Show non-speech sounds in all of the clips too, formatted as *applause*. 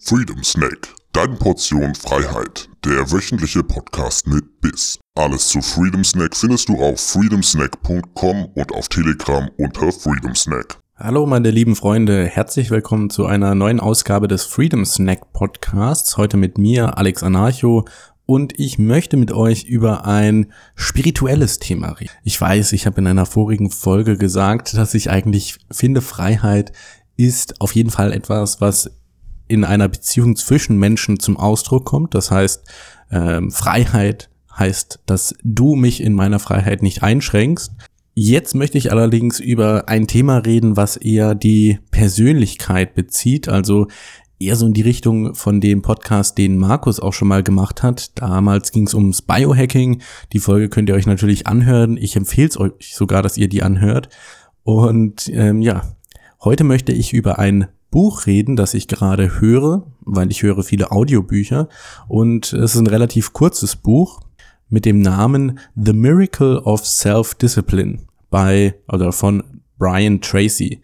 Freedom Snack, deine Portion Freiheit. Der wöchentliche Podcast mit Biss. Alles zu Freedom Snack findest du auf freedomsnack.com und auf Telegram unter Freedom Snack. Hallo meine lieben Freunde, herzlich willkommen zu einer neuen Ausgabe des Freedom Snack Podcasts. Heute mit mir, Alex Anarcho, und ich möchte mit euch über ein spirituelles Thema reden. Ich weiß, ich habe in einer vorigen Folge gesagt, dass ich eigentlich finde, Freiheit ist auf jeden Fall etwas, was in einer Beziehung zwischen Menschen zum Ausdruck kommt. Das heißt, ähm, Freiheit heißt, dass du mich in meiner Freiheit nicht einschränkst. Jetzt möchte ich allerdings über ein Thema reden, was eher die Persönlichkeit bezieht, also eher so in die Richtung von dem Podcast, den Markus auch schon mal gemacht hat. Damals ging es ums Biohacking. Die Folge könnt ihr euch natürlich anhören. Ich empfehle es euch sogar, dass ihr die anhört. Und ähm, ja, heute möchte ich über ein Buch reden, das ich gerade höre, weil ich höre viele Audiobücher und es ist ein relativ kurzes Buch mit dem Namen The Miracle of Self-Discipline bei oder von Brian Tracy.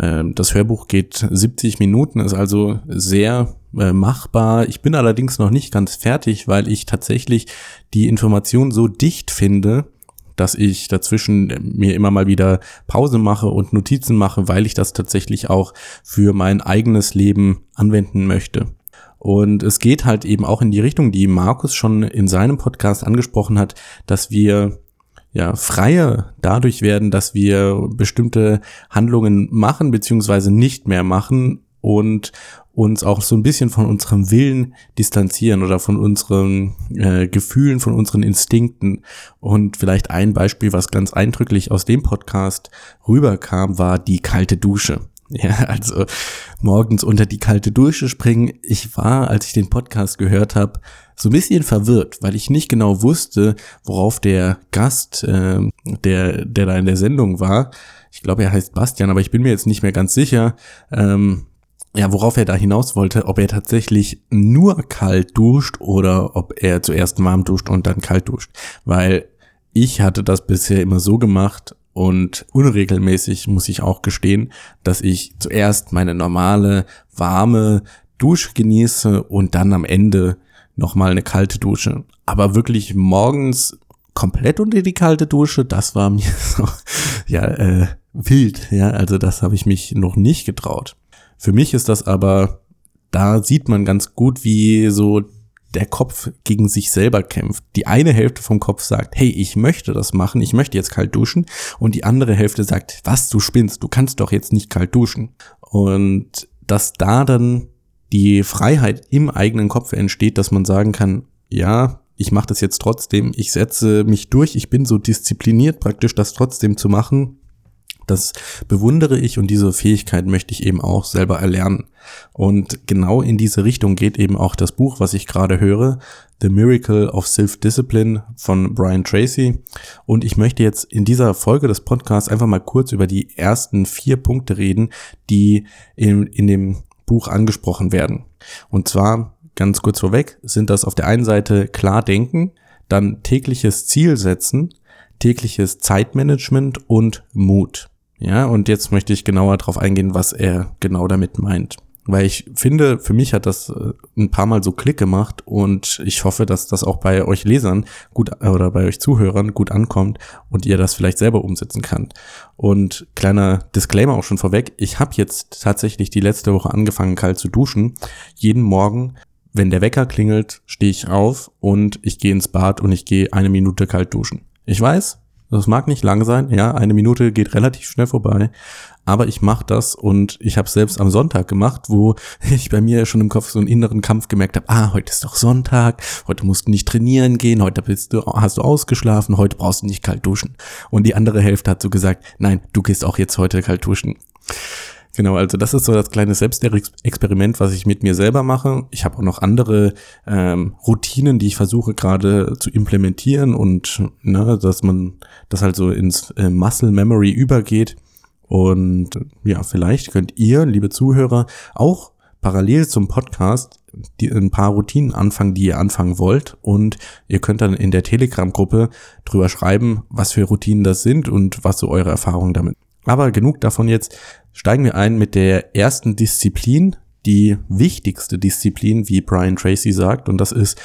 Ähm, das Hörbuch geht 70 Minuten, ist also sehr äh, machbar. Ich bin allerdings noch nicht ganz fertig, weil ich tatsächlich die Information so dicht finde, dass ich dazwischen mir immer mal wieder Pause mache und Notizen mache, weil ich das tatsächlich auch für mein eigenes Leben anwenden möchte. Und es geht halt eben auch in die Richtung, die Markus schon in seinem Podcast angesprochen hat, dass wir ja freier dadurch werden, dass wir bestimmte Handlungen machen beziehungsweise nicht mehr machen und uns auch so ein bisschen von unserem Willen distanzieren oder von unseren äh, Gefühlen, von unseren Instinkten. Und vielleicht ein Beispiel, was ganz eindrücklich aus dem Podcast rüberkam, war die kalte Dusche. *laughs* Ja, also morgens unter die kalte Dusche springen. Ich war, als ich den Podcast gehört habe, so ein bisschen verwirrt, weil ich nicht genau wusste, worauf der Gast, äh, der, der da in der Sendung war, ich glaube, er heißt Bastian, aber ich bin mir jetzt nicht mehr ganz sicher, ähm, ja, worauf er da hinaus wollte, ob er tatsächlich nur kalt duscht oder ob er zuerst warm duscht und dann kalt duscht. Weil ich hatte das bisher immer so gemacht und unregelmäßig muss ich auch gestehen, dass ich zuerst meine normale warme Dusche genieße und dann am Ende nochmal eine kalte Dusche. Aber wirklich morgens komplett unter die kalte Dusche, das war mir *laughs* so, ja, äh, wild, ja, also das habe ich mich noch nicht getraut. Für mich ist das aber, da sieht man ganz gut, wie so der Kopf gegen sich selber kämpft. Die eine Hälfte vom Kopf sagt, hey, ich möchte das machen, ich möchte jetzt kalt duschen. Und die andere Hälfte sagt, was, du spinnst, du kannst doch jetzt nicht kalt duschen. Und dass da dann die Freiheit im eigenen Kopf entsteht, dass man sagen kann, ja, ich mache das jetzt trotzdem, ich setze mich durch, ich bin so diszipliniert praktisch, das trotzdem zu machen, das bewundere ich und diese Fähigkeit möchte ich eben auch selber erlernen. Und genau in diese Richtung geht eben auch das Buch, was ich gerade höre, The Miracle of Self-Discipline von Brian Tracy. Und ich möchte jetzt in dieser Folge des Podcasts einfach mal kurz über die ersten vier Punkte reden, die in, in dem Buch angesprochen werden. Und zwar ganz kurz vorweg sind das auf der einen Seite klar denken, dann tägliches Ziel setzen, tägliches Zeitmanagement und Mut. Ja, und jetzt möchte ich genauer darauf eingehen, was er genau damit meint. Weil ich finde, für mich hat das äh, ein paar Mal so Klick gemacht und ich hoffe, dass das auch bei euch Lesern gut oder bei euch Zuhörern gut ankommt und ihr das vielleicht selber umsetzen könnt. Und kleiner Disclaimer auch schon vorweg, ich habe jetzt tatsächlich die letzte Woche angefangen, kalt zu duschen. Jeden Morgen, wenn der Wecker klingelt, stehe ich auf und ich gehe ins Bad und ich gehe eine Minute kalt duschen. Ich weiß, das mag nicht lang sein, ja, eine Minute geht relativ schnell vorbei, aber ich mache das und ich habe selbst am Sonntag gemacht, wo *laughs* ich bei mir schon im Kopf so einen inneren Kampf gemerkt habe, ah, heute ist doch Sonntag, heute musst du nicht trainieren gehen, heute bist du, hast du ausgeschlafen, heute brauchst du nicht kalt duschen. Und die andere Hälfte hat so gesagt, nein, du gehst auch jetzt heute kalt duschen. Genau, also das ist so das kleine Selbstexperiment, was ich mit mir selber mache. Ich habe auch noch andere ähm, Routinen, die ich versuche gerade zu implementieren und ne, dass man das halt so ins äh, Muscle Memory übergeht. Und ja, vielleicht könnt ihr, liebe Zuhörer, auch parallel zum Podcast die, ein paar Routinen anfangen, die ihr anfangen wollt. Und ihr könnt dann in der Telegram-Gruppe drüber schreiben, was für Routinen das sind und was so eure Erfahrungen damit. Aber genug davon jetzt. Steigen wir ein mit der ersten Disziplin, die wichtigste Disziplin, wie Brian Tracy sagt, und das ist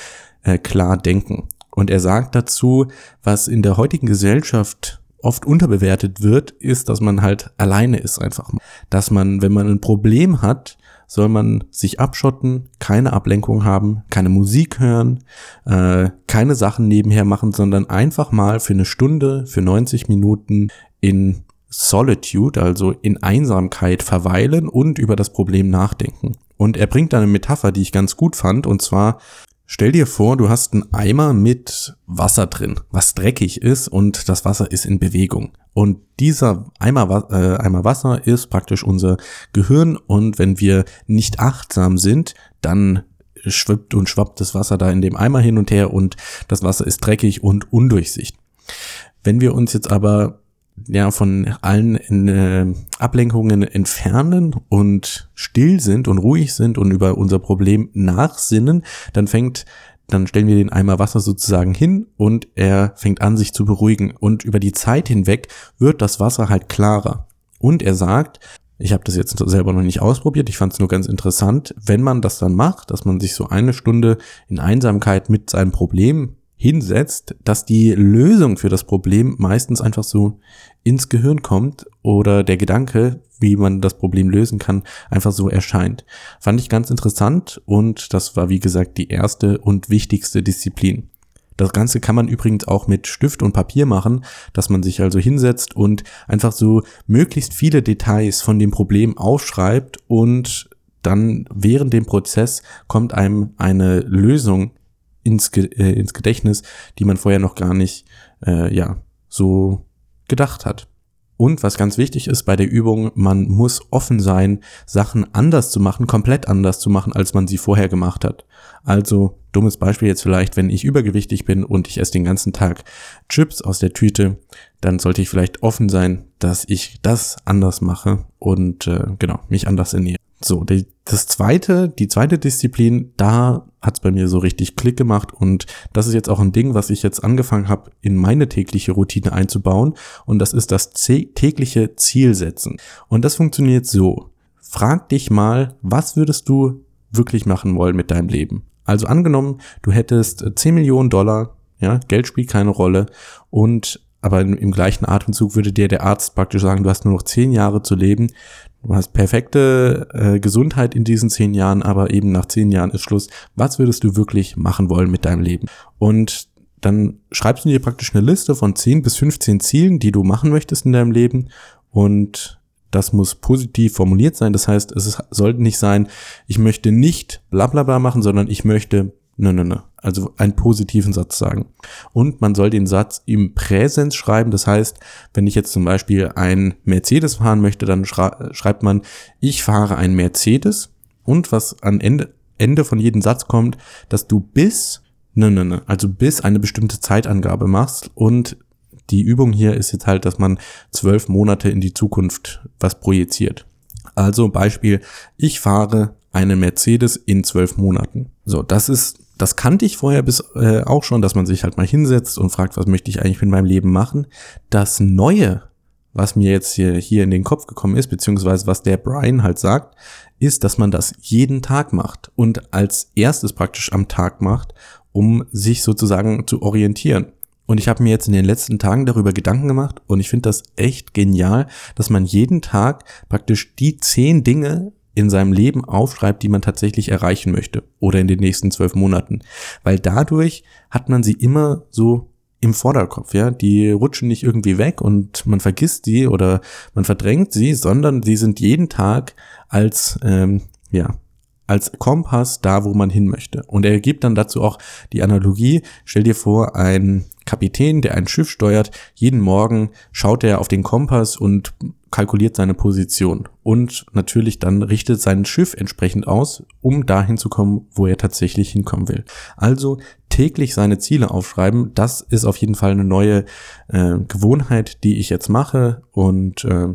äh, klar denken. Und er sagt dazu, was in der heutigen Gesellschaft oft unterbewertet wird, ist, dass man halt alleine ist einfach. Dass man, wenn man ein Problem hat, soll man sich abschotten, keine Ablenkung haben, keine Musik hören, äh, keine Sachen nebenher machen, sondern einfach mal für eine Stunde, für 90 Minuten in Solitude, also in Einsamkeit verweilen und über das Problem nachdenken. Und er bringt da eine Metapher, die ich ganz gut fand, und zwar Stell dir vor, du hast einen Eimer mit Wasser drin, was dreckig ist und das Wasser ist in Bewegung. Und dieser Eimer, äh, Eimer Wasser ist praktisch unser Gehirn und wenn wir nicht achtsam sind, dann schwippt und schwappt das Wasser da in dem Eimer hin und her und das Wasser ist dreckig und undurchsichtig. Wenn wir uns jetzt aber ja von allen äh, Ablenkungen entfernen und still sind und ruhig sind und über unser Problem nachsinnen, dann fängt dann stellen wir den Eimer Wasser sozusagen hin und er fängt an, sich zu beruhigen. Und über die Zeit hinweg wird das Wasser halt klarer. Und er sagt, ich habe das jetzt selber noch nicht ausprobiert, ich fand es nur ganz interessant, wenn man das dann macht, dass man sich so eine Stunde in Einsamkeit mit seinem Problem hinsetzt, dass die Lösung für das Problem meistens einfach so ins Gehirn kommt oder der Gedanke, wie man das Problem lösen kann, einfach so erscheint. Fand ich ganz interessant und das war wie gesagt die erste und wichtigste Disziplin. Das Ganze kann man übrigens auch mit Stift und Papier machen, dass man sich also hinsetzt und einfach so möglichst viele Details von dem Problem aufschreibt und dann während dem Prozess kommt einem eine Lösung ins, äh, ins Gedächtnis, die man vorher noch gar nicht äh, ja so gedacht hat. Und was ganz wichtig ist bei der Übung, man muss offen sein, Sachen anders zu machen, komplett anders zu machen, als man sie vorher gemacht hat. Also, dummes Beispiel jetzt vielleicht, wenn ich übergewichtig bin und ich esse den ganzen Tag Chips aus der Tüte, dann sollte ich vielleicht offen sein, dass ich das anders mache und äh, genau, mich anders ernähre. So, die, das zweite, die zweite Disziplin, da hat's bei mir so richtig Klick gemacht und das ist jetzt auch ein Ding, was ich jetzt angefangen habe, in meine tägliche Routine einzubauen und das ist das tägliche Zielsetzen. Und das funktioniert so. Frag dich mal, was würdest du wirklich machen wollen mit deinem Leben? Also angenommen, du hättest 10 Millionen Dollar, ja, Geld spielt keine Rolle und aber im, gleichen Atemzug würde dir der Arzt praktisch sagen, du hast nur noch zehn Jahre zu leben. Du hast perfekte äh, Gesundheit in diesen zehn Jahren, aber eben nach zehn Jahren ist Schluss. Was würdest du wirklich machen wollen mit deinem Leben? Und dann schreibst du dir praktisch eine Liste von 10 bis 15 Zielen, die du machen möchtest in deinem Leben. Und das muss positiv formuliert sein. Das heißt, es sollte nicht sein, ich möchte nicht bla bla bla machen, sondern ich möchte Nö, nö, nö. Also einen positiven Satz sagen. Und man soll den Satz im Präsens schreiben. Das heißt, wenn ich jetzt zum Beispiel ein Mercedes fahren möchte, dann schreibt man, ich fahre ein Mercedes. Und was am Ende, Ende von jedem Satz kommt, dass du bis, nö, nö, nö, also bis eine bestimmte Zeitangabe machst. Und die Übung hier ist jetzt halt, dass man zwölf Monate in die Zukunft was projiziert. Also Beispiel, ich fahre einen Mercedes in zwölf Monaten. So, das ist das kannte ich vorher bis äh, auch schon, dass man sich halt mal hinsetzt und fragt, was möchte ich eigentlich mit meinem Leben machen. Das Neue, was mir jetzt hier, hier in den Kopf gekommen ist, beziehungsweise was der Brian halt sagt, ist, dass man das jeden Tag macht und als erstes praktisch am Tag macht, um sich sozusagen zu orientieren. Und ich habe mir jetzt in den letzten Tagen darüber Gedanken gemacht und ich finde das echt genial, dass man jeden Tag praktisch die zehn Dinge in seinem Leben aufschreibt, die man tatsächlich erreichen möchte oder in den nächsten zwölf Monaten. Weil dadurch hat man sie immer so im Vorderkopf, ja. Die rutschen nicht irgendwie weg und man vergisst sie oder man verdrängt sie, sondern sie sind jeden Tag als, ähm, ja, als Kompass da, wo man hin möchte. Und er gibt dann dazu auch die Analogie, stell dir vor, ein Kapitän, der ein Schiff steuert, jeden Morgen schaut er auf den Kompass und kalkuliert seine Position und natürlich dann richtet sein Schiff entsprechend aus, um dahin zu kommen, wo er tatsächlich hinkommen will. Also täglich seine Ziele aufschreiben, das ist auf jeden Fall eine neue äh, Gewohnheit, die ich jetzt mache und äh,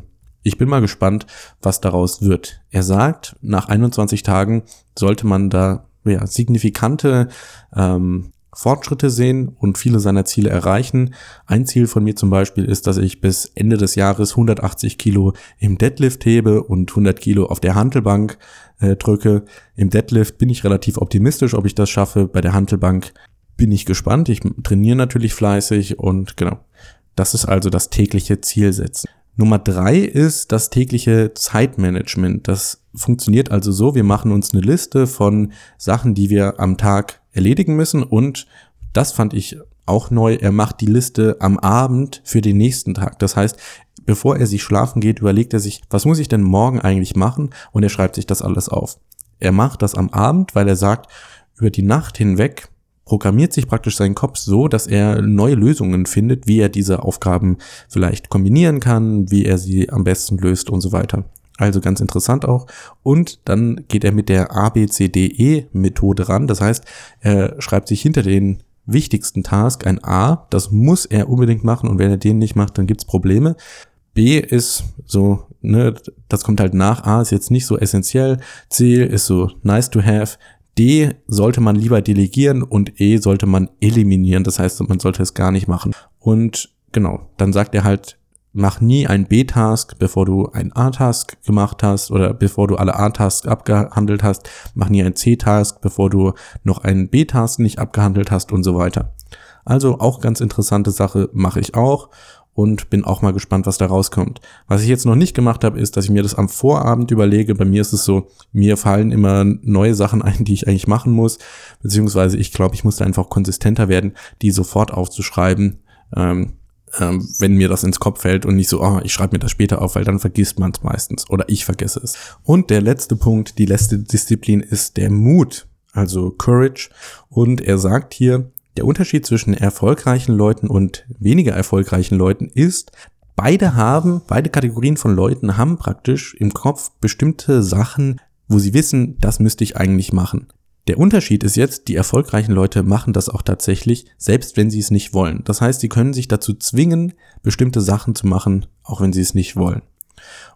ich bin mal gespannt, was daraus wird. Er sagt, nach 21 Tagen sollte man da ja, signifikante ähm, Fortschritte sehen und viele seiner Ziele erreichen. Ein Ziel von mir zum Beispiel ist, dass ich bis Ende des Jahres 180 Kilo im Deadlift hebe und 100 Kilo auf der Hantelbank äh, drücke. Im Deadlift bin ich relativ optimistisch, ob ich das schaffe. Bei der Hantelbank bin ich gespannt. Ich trainiere natürlich fleißig und genau. Das ist also das tägliche Zielsetzen. Nummer drei ist das tägliche Zeitmanagement. Das funktioniert also so, wir machen uns eine Liste von Sachen, die wir am Tag erledigen müssen und das fand ich auch neu, er macht die Liste am Abend für den nächsten Tag. Das heißt, bevor er sich schlafen geht, überlegt er sich, was muss ich denn morgen eigentlich machen und er schreibt sich das alles auf. Er macht das am Abend, weil er sagt, über die Nacht hinweg programmiert sich praktisch sein Kopf so, dass er neue Lösungen findet, wie er diese Aufgaben vielleicht kombinieren kann, wie er sie am besten löst und so weiter. Also ganz interessant auch. Und dann geht er mit der ABCDE-Methode ran. Das heißt, er schreibt sich hinter den wichtigsten Task ein A. Das muss er unbedingt machen. Und wenn er den nicht macht, dann gibt's Probleme. B ist so, ne, das kommt halt nach. A ist jetzt nicht so essentiell. C ist so nice to have. D sollte man lieber delegieren und E sollte man eliminieren. Das heißt, man sollte es gar nicht machen. Und genau, dann sagt er halt, mach nie ein B-Task, bevor du ein A-Task gemacht hast oder bevor du alle A-Tasks abgehandelt hast. Mach nie ein C-Task, bevor du noch einen B-Task nicht abgehandelt hast und so weiter. Also auch ganz interessante Sache mache ich auch und bin auch mal gespannt, was da rauskommt. Was ich jetzt noch nicht gemacht habe, ist, dass ich mir das am Vorabend überlege. Bei mir ist es so, mir fallen immer neue Sachen ein, die ich eigentlich machen muss, beziehungsweise ich glaube, ich muss da einfach konsistenter werden, die sofort aufzuschreiben. Ähm, ähm, wenn mir das ins Kopf fällt und nicht so, oh, ich schreibe mir das später auf, weil dann vergisst man es meistens oder ich vergesse es. Und der letzte Punkt, die letzte Disziplin ist der Mut, also Courage. Und er sagt hier, der Unterschied zwischen erfolgreichen Leuten und weniger erfolgreichen Leuten ist, beide haben, beide Kategorien von Leuten haben praktisch im Kopf bestimmte Sachen, wo sie wissen, das müsste ich eigentlich machen. Der Unterschied ist jetzt, die erfolgreichen Leute machen das auch tatsächlich, selbst wenn sie es nicht wollen. Das heißt, sie können sich dazu zwingen, bestimmte Sachen zu machen, auch wenn sie es nicht wollen.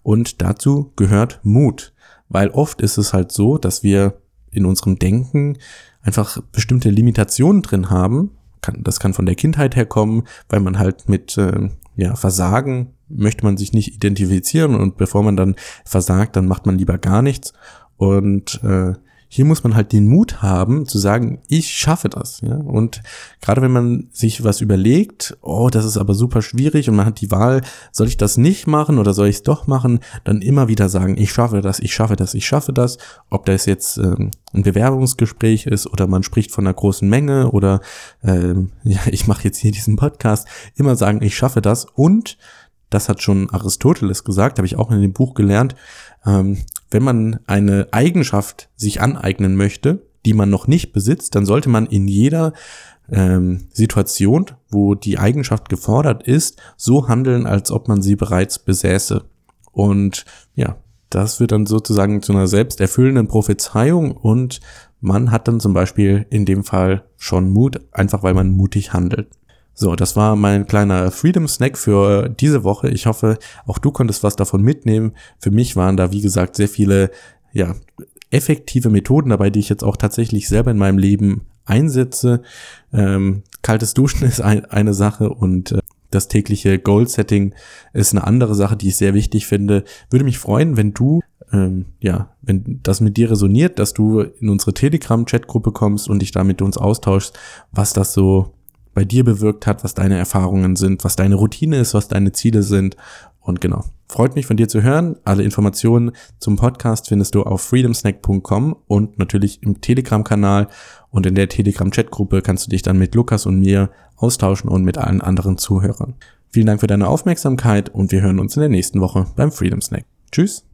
Und dazu gehört Mut, weil oft ist es halt so, dass wir in unserem Denken einfach bestimmte Limitationen drin haben. Das kann von der Kindheit herkommen, weil man halt mit äh, ja, Versagen möchte man sich nicht identifizieren und bevor man dann versagt, dann macht man lieber gar nichts. Und äh, hier muss man halt den Mut haben zu sagen, ich schaffe das. Ja? Und gerade wenn man sich was überlegt, oh, das ist aber super schwierig und man hat die Wahl, soll ich das nicht machen oder soll ich es doch machen, dann immer wieder sagen, ich schaffe das, ich schaffe das, ich schaffe das. Ob das jetzt ähm, ein Bewerbungsgespräch ist oder man spricht von einer großen Menge oder ähm, *laughs* ja, ich mache jetzt hier diesen Podcast, immer sagen, ich schaffe das und das hat schon Aristoteles gesagt, habe ich auch in dem Buch gelernt, ähm, wenn man eine Eigenschaft sich aneignen möchte, die man noch nicht besitzt, dann sollte man in jeder ähm, Situation, wo die Eigenschaft gefordert ist, so handeln, als ob man sie bereits besäße. Und ja, das wird dann sozusagen zu einer selbsterfüllenden Prophezeiung und man hat dann zum Beispiel in dem Fall schon Mut, einfach weil man mutig handelt. So, das war mein kleiner Freedom Snack für diese Woche. Ich hoffe, auch du konntest was davon mitnehmen. Für mich waren da, wie gesagt, sehr viele, ja, effektive Methoden dabei, die ich jetzt auch tatsächlich selber in meinem Leben einsetze. Ähm, kaltes Duschen *laughs* ist ein, eine Sache und äh, das tägliche Goal-Setting ist eine andere Sache, die ich sehr wichtig finde. Würde mich freuen, wenn du ähm, ja, wenn das mit dir resoniert, dass du in unsere Telegram-Chat-Gruppe kommst und dich da mit uns austauschst, was das so bei dir bewirkt hat, was deine Erfahrungen sind, was deine Routine ist, was deine Ziele sind. Und genau, freut mich von dir zu hören. Alle Informationen zum Podcast findest du auf freedomsnack.com und natürlich im Telegram-Kanal und in der Telegram-Chat-Gruppe kannst du dich dann mit Lukas und mir austauschen und mit allen anderen Zuhörern. Vielen Dank für deine Aufmerksamkeit und wir hören uns in der nächsten Woche beim Freedom Snack. Tschüss!